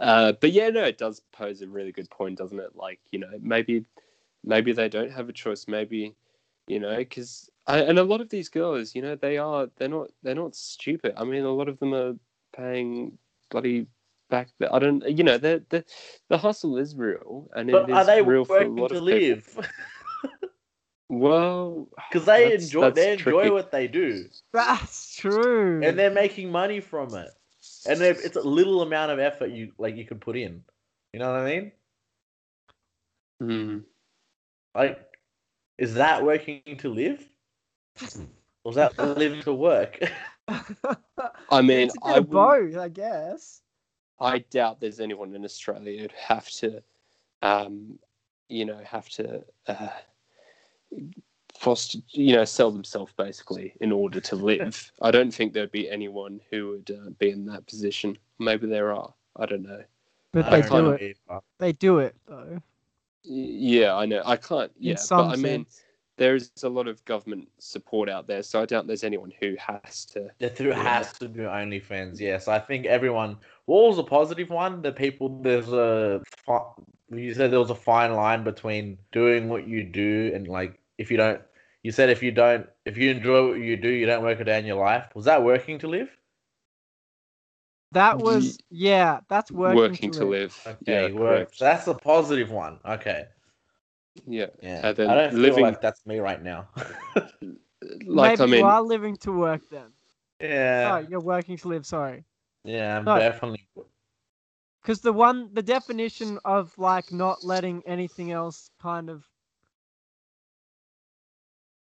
uh, but yeah, no, it does pose a really good point, doesn't it? Like, you know, maybe, maybe they don't have a choice. Maybe, you know, because and a lot of these girls, you know, they are they're not they're not stupid. I mean, a lot of them are paying bloody back. The, I don't, you know, the the the hustle is real, and But it are is they real for a lot to of people. live? Well, Because they That's- enjoy that's they enjoy tricky. what they do. That's true. And they're making money from it. And it's a little amount of effort you like you could put in. You know what I mean? hmm. Like is that working to live? Or is that living to work? I mean, it's a bit I both, I guess. I doubt there's anyone in Australia who'd have to, um, you know, have to uh, foster, you know, sell themselves basically in order to live. I don't think there'd be anyone who would uh, be in that position. Maybe there are. I don't know. But I they don't do know it. either. They do it though. Yeah, I know. I can't. In Yeah, some but I mean, sense. there is a lot of government support out there, so I doubt there's anyone who has to. The through Yeah. has to do OnlyFans. Yes, I think everyone. What was a positive one? The people there's a. You said there was a fine line between doing what you do and like if you don't. You said if you don't, if you enjoy what you do, you don't work a day in your life. Was that working to live? That was yeah, that's working, Working, to live. Okay, yeah, work. correct. That's a positive one. Okay. Yeah, Yeah. And then I don't feel living- like that's me right now. like Maybe I mean, you are living to work then. yeah. Oh, you're working to live, sorry. Yeah, I'm No. definitely. Because the one the definition of like not letting anything else kind of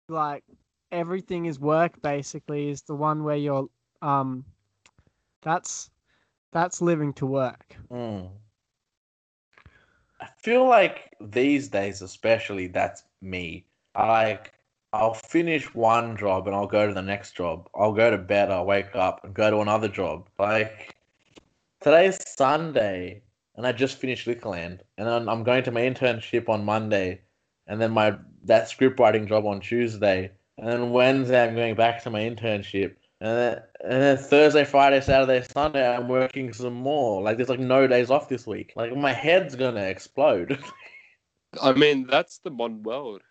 like everything is work basically is the one where you're um that's that's living to work. Mm. I feel like these days, especially, that's me. I like. I'll finish one job and I'll go to the next job. I'll go to bed. I'll wake up and go to another job. Like today's Sunday, and I just finished Liquorland, and I'm going to my internship on Monday, and then my that script writing job on Tuesday, and then Wednesday I'm going back to my internship, and then, and then Thursday, Friday, Saturday, Sunday I'm working some more. Like there's like no days off this week. Like my head's gonna explode. I mean, that's the modern world.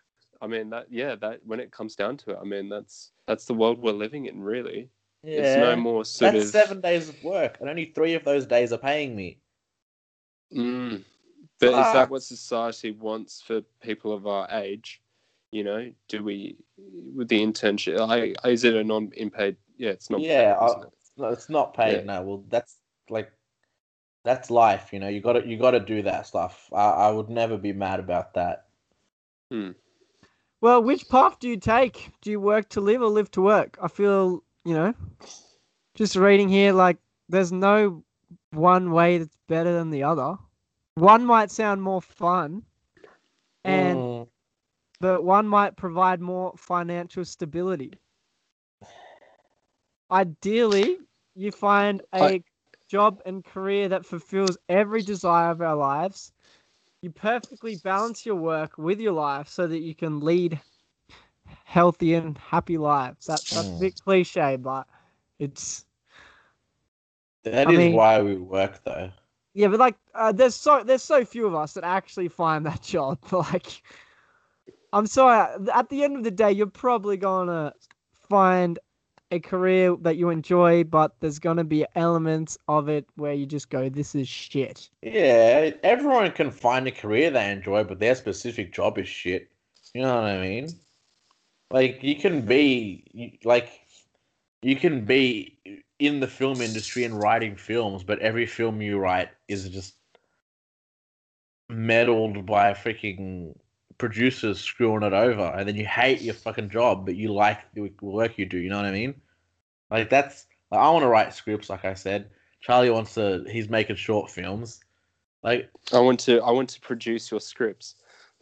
I mean, that yeah, that when it comes down to it, I mean, that's that's the world we're living in, really. Yeah. It's no more sort That's of seven days of work, and only three of those days are paying me. Mm. But is that ah. what society wants for people of our age? You know, do we with the internship? I, is it a non-unpaid? Yeah, it's not. Yeah, paid, isn't uh, it? No, it's not paid. Yeah. No, well, that's like that's life. You know, you got to you got to do that stuff. I, I would never be mad about that. Well, Well, which path do you take? Do you work to live or live to work? I feel, you know, just reading here, like, there's no one way that's better than the other. One might sound more fun, and Mm, but one might provide more financial stability. Ideally, you find a I- job and career that fulfills every desire of our lives. You perfectly balance your work with your life so that you can lead healthy and happy lives. That, that's a Mm. bit cliche, but it's that I is mean- why we work, though. Yeah. But like, uh, there's so there's so few of us that actually find that job. Like, I'm sorry. At the end of the day, you're probably gonna find a career that you enjoy, but there's gonna be elements of it where you just go, "This is shit." Yeah, everyone can find a career they enjoy, but their specific job is shit. You know what I mean? Like you can be like you can be in the film industry and writing films, but every film you write is just meddled by freaking producers screwing it over, and then you hate your fucking job, but you like the work you do. You know what I mean? Like that's like, I want to write scripts, like I said. Charlie wants to. He's making short films. Like I want to. I want to produce your scripts.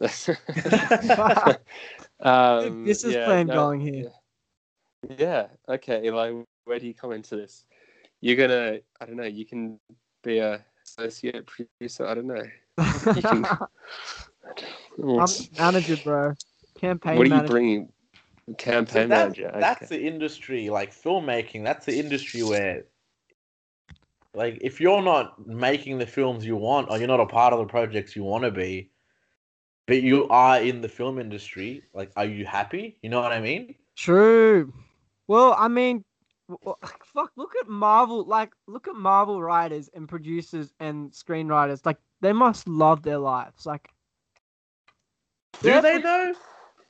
um, this is yeah, plan no, going here. Yeah. yeah. Okay. Like, where do you come into this? You're gonna. I don't know. You can be a associate producer. I don't know. Can. I'm manager, bro. Campaign what are you bringing? Campaign that- manager. That's okay. the industry, like filmmaking. That's the industry where, like, if you're not making the films you want, or you're not a part of the projects you want to be, but you are in the film industry, like, are you happy? You know what I mean? True. Well, I mean, w- w- fuck. Look at Marvel. Like, look at Marvel writers and producers and screenwriters. Like, they must love their lives. Like, Do they're they though?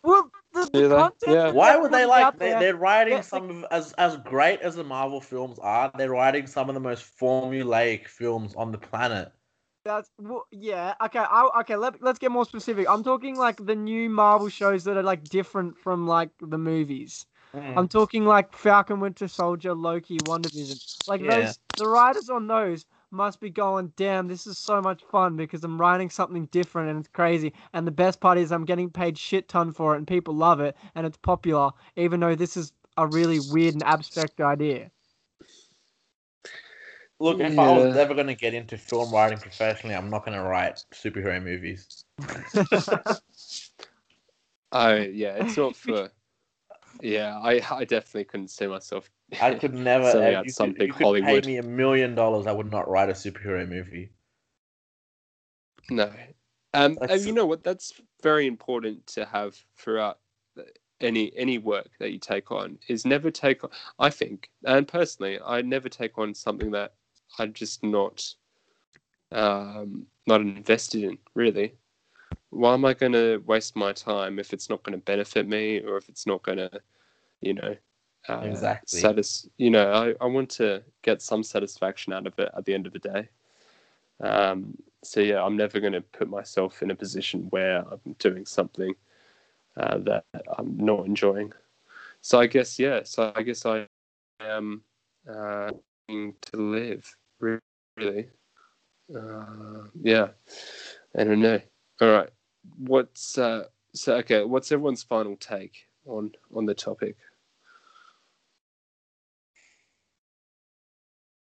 Well, the, the Do they? content. Yeah. Why would they like? They, there- they're writing they're- some of as as great as the Marvel films are. They're writing some of the most formulaic films on the planet. That's well, yeah. Okay. I, okay. Let Let's get more specific. I'm talking like the new Marvel shows that are like different from like the movies. Mm. I'm talking like Falcon, Winter Soldier, Loki, WandaVision. Like Yeah. those, the writers on those must be going, damn, this is so much fun because I'm writing something different and it's crazy. And the best part is I'm getting paid shit ton for it and people love it and it's popular, even though this is a really weird and abstract idea. Look, if I was Yeah. ever going to get into film writing professionally, I'm not going to write superhero movies. Oh yeah, it's not for. Yeah, I I definitely couldn't see myself. I could never. Out you some could, big you could Hollywood. pay me a million dollars. I would not write a superhero movie. No. Um, and you know what? That's very important to have throughout any any work that you take on. Is never take on. I think, and personally, I never take on something that I'm just not um, not invested in. Really, why am I going to waste my time if it's not going to benefit me or if it's not going to, you know, uh, Exactly. satis- You know, I, I want to get some satisfaction out of it at the end of the day. Um, so yeah, I'm never going to put myself in a position where I'm doing something uh, that I'm not enjoying. So I guess yeah. So I guess I am uh, to live really. Uh, yeah, I don't know. All right, what's uh, so okay? What's everyone's final take on on the topic?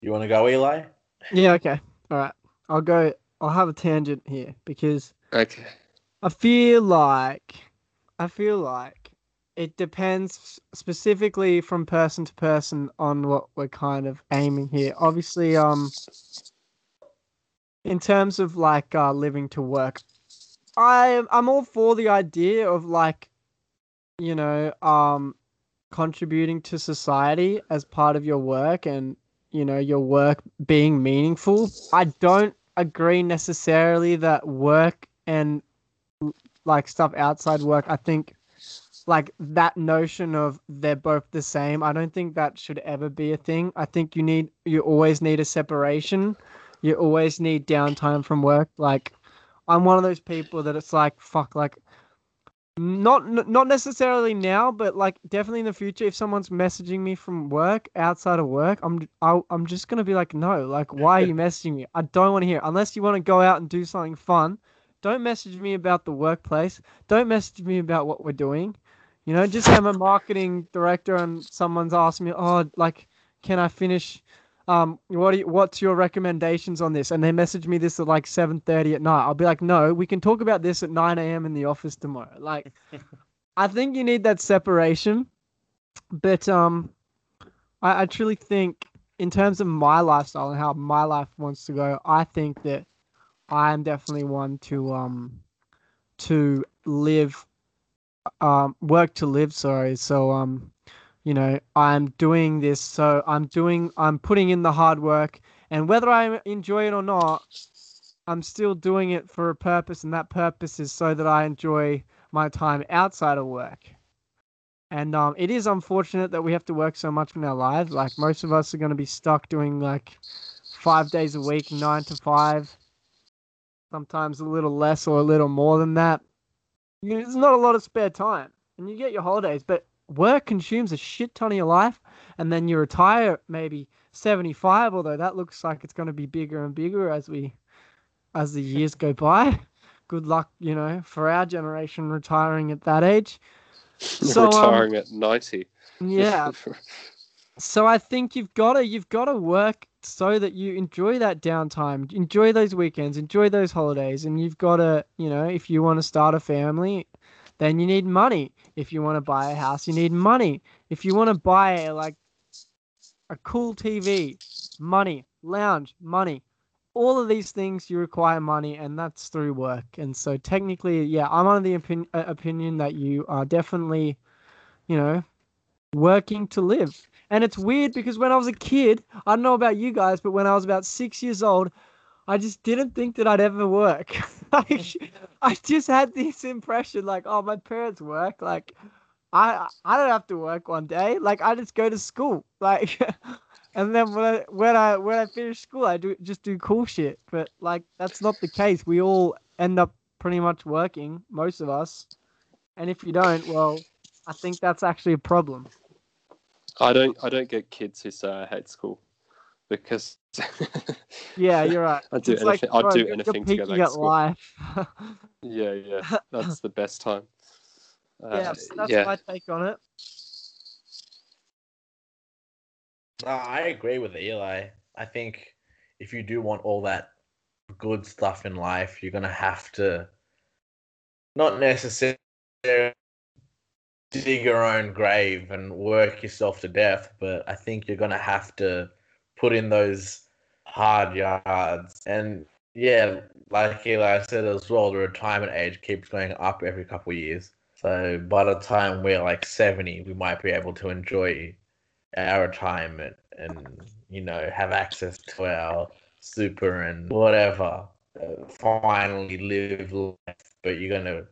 You want to go, Eli? yeah, okay. All right. I'll go. I'll have a tangent here because Okay. I feel like I feel like it depends specifically from person to person on what we're kind of aiming here. Obviously, um in terms of like uh living to work, I I'm all for the idea of like you know, um contributing to society as part of your work and you know, your work being meaningful. I don't agree necessarily that work and like stuff outside work i think like that notion of they're both the same i don't think that should ever be a thing. I think you need you always need a separation. You always need downtime from work. Like i'm one of those people that it's like fuck like not not necessarily now, but like definitely in the future. If someone's messaging me from work outside of work, I'm I'll, I'm just gonna be like, no, like why are you messaging me? I don't want to hear. It. Unless you want to go out and do something fun, don't message me about the workplace. Don't message me about what we're doing. You know, just I'm a marketing director and someone's asking me, oh, like, can I finish? Um, what do you, what's your recommendations on this? And they message me this at like seven thirty at night. I'll be like, no, we can talk about this at nine a.m. in the office tomorrow. Like, I think you need that separation, but um, I, I truly think in terms of my lifestyle and how my life wants to go, I think that I am definitely one to um to live um work to live sorry so um you know i'm doing this so i'm doing i'm putting in the hard work and whether i enjoy it or not i'm still doing it for a purpose and that purpose is so that i enjoy my time outside of work and um it is unfortunate that we have to work so much in our lives like most of us are going to be stuck doing like five days a week nine to five sometimes a little less or a little more than that. You there's not a lot of spare time, and you get your holidays, but work consumes a shit ton of your life, and then you retire at maybe 75, although that looks like it's going to be bigger and bigger as we as the years go by. Good luck, you know, for our generation retiring at that age. So, um, Retiring at ninety. Yeah, so I think you've got to you've got to work so that you enjoy that downtime, enjoy those weekends, enjoy those holidays, and you've got to, you know, if you want to start a family, then you need money. If you want to buy a house, you need money. If you want to buy like a cool TV, money, lounge, money. All of these things you require money, and that's through work. And so technically, yeah, I'm under the opinion uh, opinion that you are definitely, you know, working to live. And it's weird because when I was a kid, I don't know about you guys, but when I was about six years old, I just didn't think that I'd ever work. like, I just had this impression, like, oh, my parents work. Like, I I don't have to work one day. Like, I just go to school. Like, and then when I when I when I finish school, I do just do cool shit. But like, that's not the case. We all end up pretty much working, most of us. And if you don't, well, I think that's actually a problem. I don't. I don't get kids who say I hate school because Yeah, you're right. I'd do It's anything. I'd bro, do you're- anything you're to go back to at school. life. Yeah, yeah, that's the best time. Uh, yeah, so that's yeah. my take on it. No, I agree with Eli. I think if you do want all that good stuff in life, you're gonna have to not necessarily dig your own grave and work yourself to death, but I think you're gonna have to put in those hard yards. And yeah, like Eli said as well, the retirement age keeps going up every couple of years. So by the time we're like 70, we might be able to enjoy our retirement and you know have access to our super and whatever uh, finally live life but you're gonna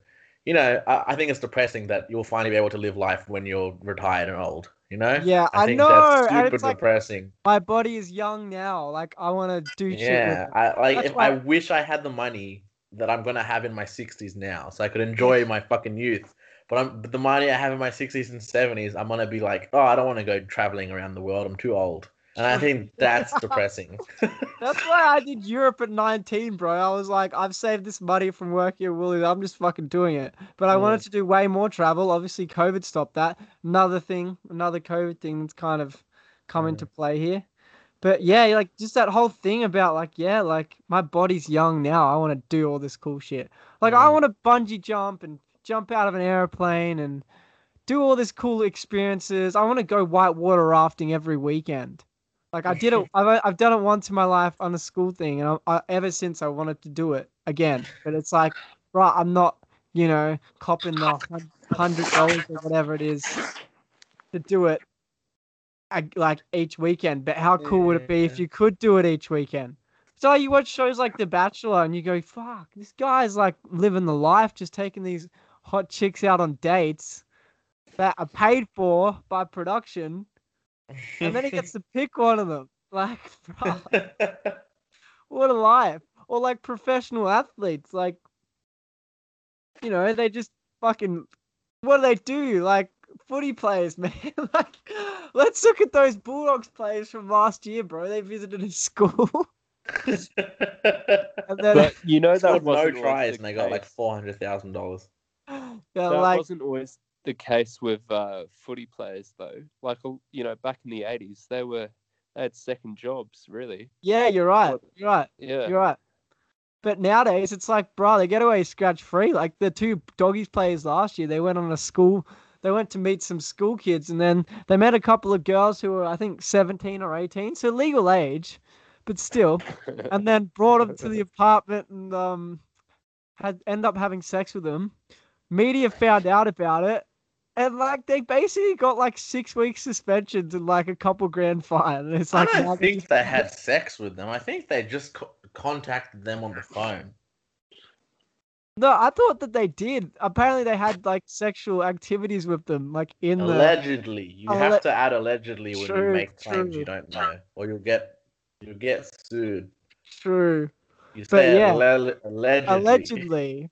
you know I, I think it's depressing that you'll finally be able to live life when you're retired and old you know Yeah, I, think know, that's super it's like depressing my body is young now. Like I want to do shit. yeah. I like if why- I wish I had the money that I'm gonna have in my 60s now so I could enjoy my fucking youth but I'm but the money I have in my 60s and 70s I'm gonna be like oh I don't want to go traveling around the world I'm too old and I think that's depressing That's why I did Europe at 19, bro. I was like, I've saved this money from working at Woolies. I'm just fucking doing it. But I Mm. wanted to do way more travel. Obviously, COVID stopped that. Another thing, another COVID thing that's kind of come Mm. into play here. But yeah, like just that whole thing about like, yeah, like my body's young now. I want to do all this cool shit. Like I Mm. want to bungee jump and jump out of an airplane and do all this cool experiences. I want to go whitewater rafting every weekend. Like I did it. I've I've done it once in my life on a school thing, and I, I ever since I wanted to do it again. But it's like, right, I'm not, you know, copping the hundred dollars or whatever it is to do it, ag- like each weekend. But how cool would it be if you could do it each weekend? So you watch shows like The Bachelor, and you go, "Fuck, this guy's like living the life, just taking these hot chicks out on dates that are paid for by production." And then he gets to pick one of them. Like, bro, what a life! Or like professional athletes, like, you know, they just fucking what do they do? Like footy players, man. like let's look at those Bulldogs players from last year, bro. They visited a school. and then But you know that Scored no wasn't always tries and they got like four hundred thousand dollars. yeah, that like wasn't always the case with uh, footy players though. Like you know, back in the eighties, they were they had second jobs really. yeah, you're right. You're right. Yeah. You're right. But nowadays, it's like, bro, they get away scratch free. Like the two doggies players last year, they went on a school, they went to meet some school kids, and then they met a couple of girls who were, I think, 17 or 18, so legal age, but still, and then brought them to the apartment and um, had end up having sex with them. Media found out about it, and like they basically got like six weeks suspensions and like a couple grand fine. And it's like, I don't think they had sex with them. I think they just co- contacted them on the phone. No, I thought that they did. Apparently, they had like sexual activities with them, like in the. Allegedly, you Alle- have to add allegedly when True, you make claims true. you don't know, or you'll get you'll get sued. True, You But say yeah, alle- allegedly. allegedly.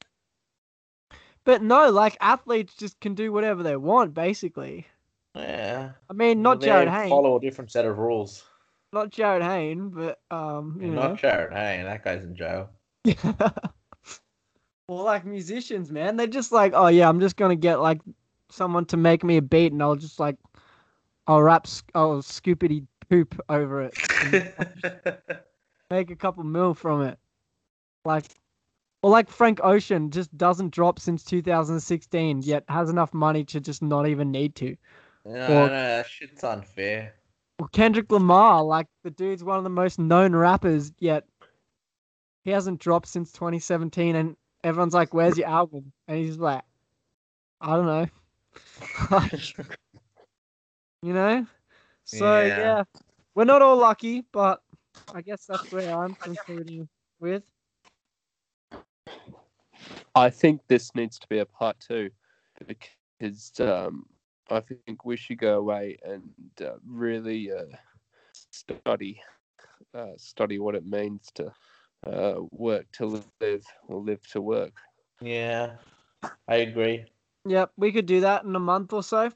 But no, like athletes just can do whatever they want, basically. Yeah. I mean, not They Jarryd Hayne, Follow a different set of rules. not Jarryd Hayne, but um, you know. not Jarryd Hayne. That guy's in jail. Yeah. well, like musicians, man, they're just like, oh yeah, I'm just gonna get like someone to make me a beat, and I'll just like, I'll rap, I'll scoopity poop over it. make a couple mil from it. Like, or like Frank Ocean just doesn't drop since 2016, yet has enough money to just not even need to. no, Or- no, that shit's unfair. Or Kendrick Lamar, like the dude's one of the most known rappers, yet he hasn't dropped since 2017, and everyone's like, "Where's your album?" And he's like, "I don't know." You know. So Yeah. yeah, we're not all lucky, but I guess that's where I'm concluding with. I think this needs to be a part two because um, I think we should go away and uh, really uh, study uh, study what it means to uh, work to live or live to work. Yeah, I agree. Yep, we could do that in a month or so.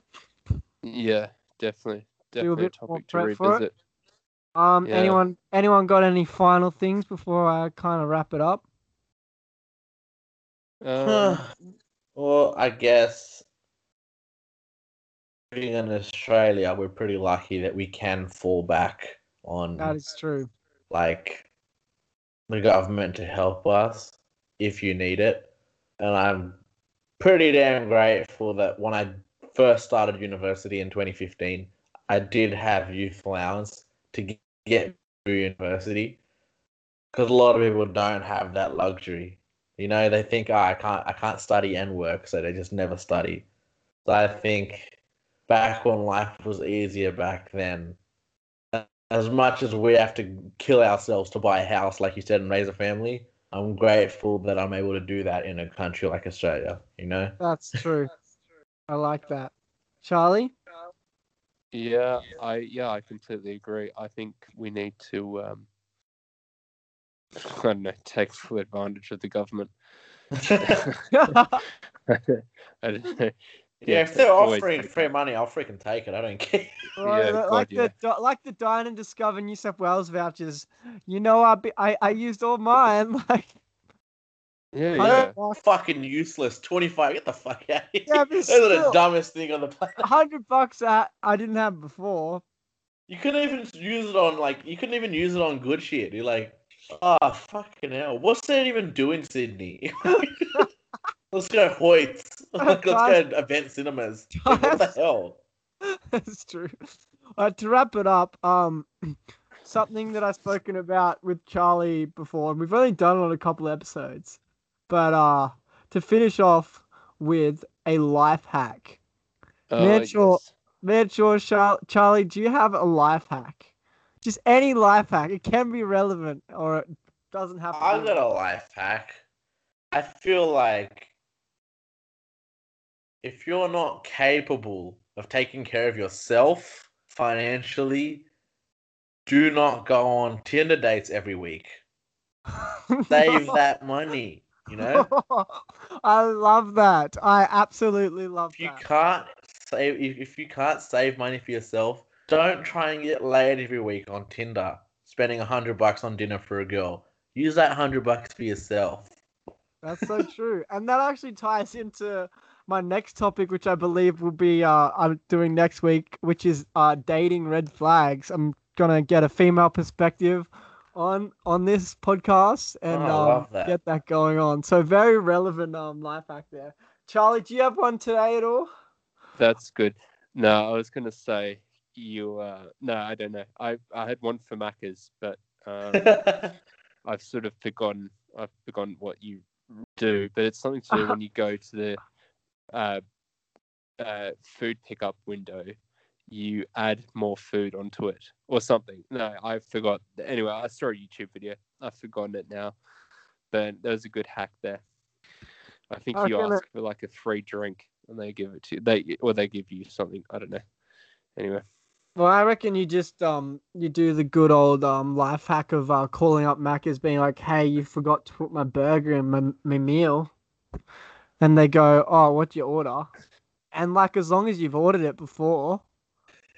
Yeah, definitely, Do a definitely a bit more topic to prep for it. revisit. Um, Yeah. anyone anyone got any final things before I kind of wrap it up? Um, well, I guess being in Australia, we're pretty lucky that we can fall back on That is true. like the government to help us if you need it. And I'm pretty damn grateful that when I first started university in 2015, I did have youth allowance to get through university. Because a lot of people don't have that luxury. You know, they think, oh, I can't, I can't study and work, so they just never study. So I think back when life was easier back then, as much as we have to kill ourselves to buy a house, like you said, and raise a family, I'm grateful that I'm able to do that in a country like Australia. You know? That's true. I like that. Charlie? Yeah, I yeah, I completely agree. I think we need to um I don't know, take full advantage of the government. I don't. Uh, yeah, if they're offering take free money, I'll freaking take it. I don't care. Right, Yeah, li- God, like yeah. the di- like the Dine and Discover New South Wales vouchers. You know, I be, I I used all mine. Like, Yeah, I yeah. don't Fucking useless. 25. Get the fuck out of here. Yeah, but Those are the dumbest thing on the planet. hundred bucks that I didn't have before. You couldn't even use it on like you couldn't even use it on good shit. You're like, oh fucking hell. What's that even doing, Sydney? Let's go Hoyts. Let's go event cinemas. Like, what the hell? That's true. Uh, to wrap it up, um, something that I've spoken about with Charlie before, and we've only done it on a couple episodes, but uh, to finish off with a life hack. Oh, Man, sure. yes. Man, sure, Char- Charlie, do you have a life hack? Just any life hack. It can be relevant, or it doesn't have to. I got a life hack. I feel like if you're not capable of taking care of yourself financially, do not go on Tinder dates every week. Save that money. You know, I love that. I absolutely love if you that. can't save, if, if you can't save money for yourself, don't try and get laid every week on Tinder, spending a hundred bucks on dinner for a girl. Use that hundred bucks for yourself. That's so true. And that actually ties into my next topic, which I believe will be uh, I'm doing next week, which is uh, dating red flags. I'm gonna get a female perspective on on this podcast and Oh, um, that. get that going on. So very relevant um life hack there. Charlie, do you have one today at all? That's good. No, I was gonna say you. Uh, no, I don't know. I I had one for Macca's, but um, I've sort of forgotten. I've forgotten what you do, but it's something to do when you go to the uh, uh, food pickup window. You add more food onto it or something. No, I forgot. Anyway, I saw a YouTube video. I've forgotten it now, but that was a good hack there. I think I you ask for like a free drink and they give it to you. They or they give you something. I don't know. Anyway, Well, I reckon you just um you do the good old um life hack of uh, calling up Macca's, being like, "Hey, you forgot to put my burger in my, my meal," and they go, "Oh, what'd you order?" And like, as long as you've ordered it before,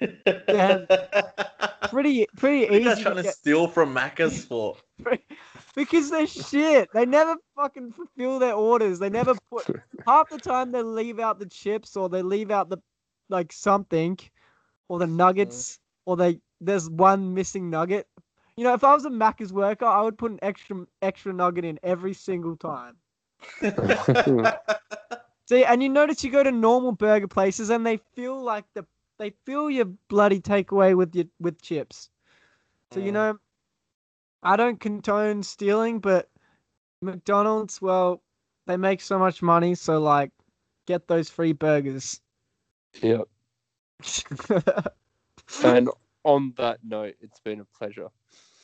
pretty pretty What easy. trying To to steal from Macca's for? because they're shit. They never fucking fulfill their orders. They never put half the time they leave out the chips or they leave out the like something or the nuggets or they there's one missing nugget. You know, if I was a Macca's worker, I would put an extra extra nugget in every single time. See, and you notice you go to normal burger places and they feel like the they fill your bloody takeaway with your with chips. So you Mm. know, I don't condone stealing, but McDonald's, well, they make so much money, so like, get those free burgers. yeah. And on that note, it's been a pleasure.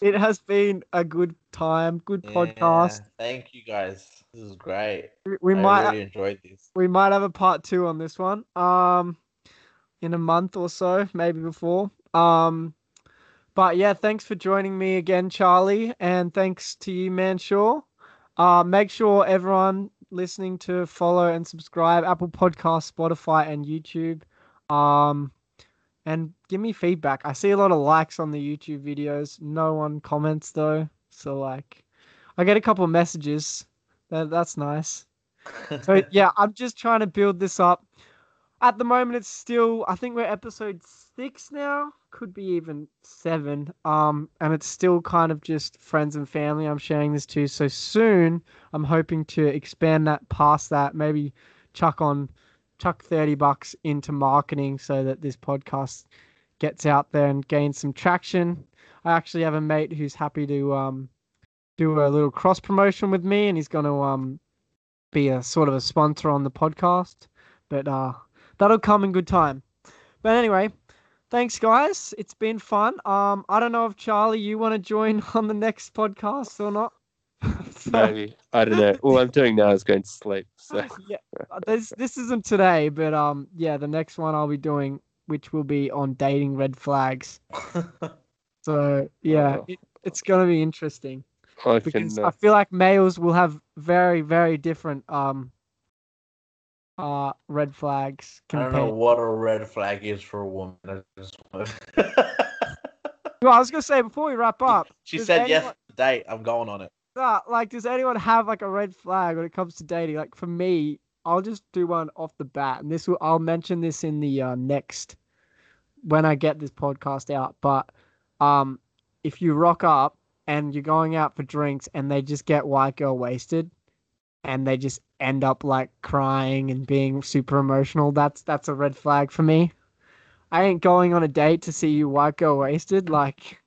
it has been a good time, good podcast. Thank you guys. This is great. We- We I might really enjoyed this. we might have a part two on this one. Um, in a month or so, maybe before. Um, but yeah, thanks for joining me again, Charlie, and thanks to you, Mansour. Uh, make sure everyone listening to follow and subscribe Apple Podcasts, Spotify, and YouTube. Um, and give me feedback. I see a lot of likes on the YouTube videos. No one comments though, so like, I get a couple of messages. That that's nice. So yeah, I'm just trying to build this up. At the moment, it's still. I think we're episode six now. Could be even seven. Um, and it's still kind of just friends and family. I'm sharing this to. So soon, I'm hoping to expand that past that. Maybe chuck on, chuck thirty bucks into marketing so that this podcast gets out there and gains some traction. I actually have a mate who's happy to um do a little cross promotion with me, and he's going to um be a sort of a sponsor on the podcast. But uh that'll come in good time. But anyway, thanks guys. It's been fun. Um I don't know if Charlie you want to join on the next podcast or not. Maybe I don't know. All I'm doing now is going to sleep. So yeah. This this isn't today, but um yeah, the next one I'll be doing which will be on dating red flags. So yeah, Oh. it, it's going to be interesting. I because can. I Uh, feel like males will have very very different um uh red flags I don't know what a red flag is for a woman. I just want- Well, I was gonna say before we wrap up, she said yes anyone- to date. I'm going on it. Like, does anyone have like a red flag when it comes to dating? Like for me, I'll just do one off the bat, and this will I'll mention this in the uh, next when I get this podcast out. But um, if you rock up and you're going out for drinks and they just get white girl wasted, and they just end up like crying and being super emotional, that's that's a red flag for me. I ain't going on a date to see you white girl wasted. Like,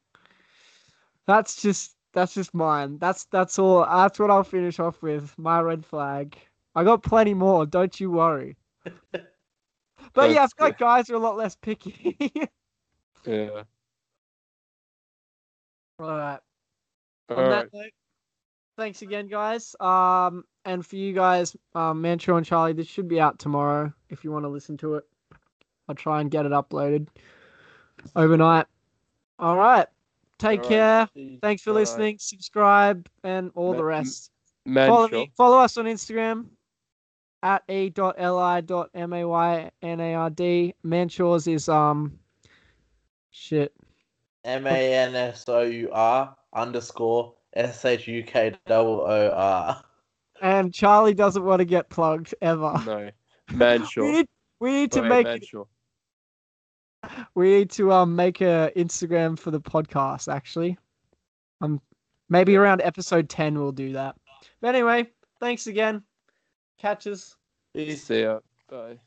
that's just that's just mine. That's that's all. That's what I'll finish off with. My red flag. I got plenty more. Don't you worry. But yeah, I That's feel like guys are a lot less picky. yeah. all right. All On right. that note, thanks again, guys. Um, and for you guys, um, Mantra and Charlie, this should be out tomorrow if you want to listen to it. I'll try and get it uploaded overnight. All right. Take All right. care. See you. Thanks for Bye. listening. Subscribe and all Ma- the rest. Man, follow sure. me, follow us on Instagram at e.li.maynard. Mansour's is um shit. M A N S O U R underscore S H U K double O R. And Charlie doesn't want to get plugged ever. No. Man, We sure. need, we need to Wait, make man, it, sure. we need to um make a Instagram for the podcast actually. Um maybe around episode 10 we'll do that. But anyway, thanks again. Catches. See ya. Bye.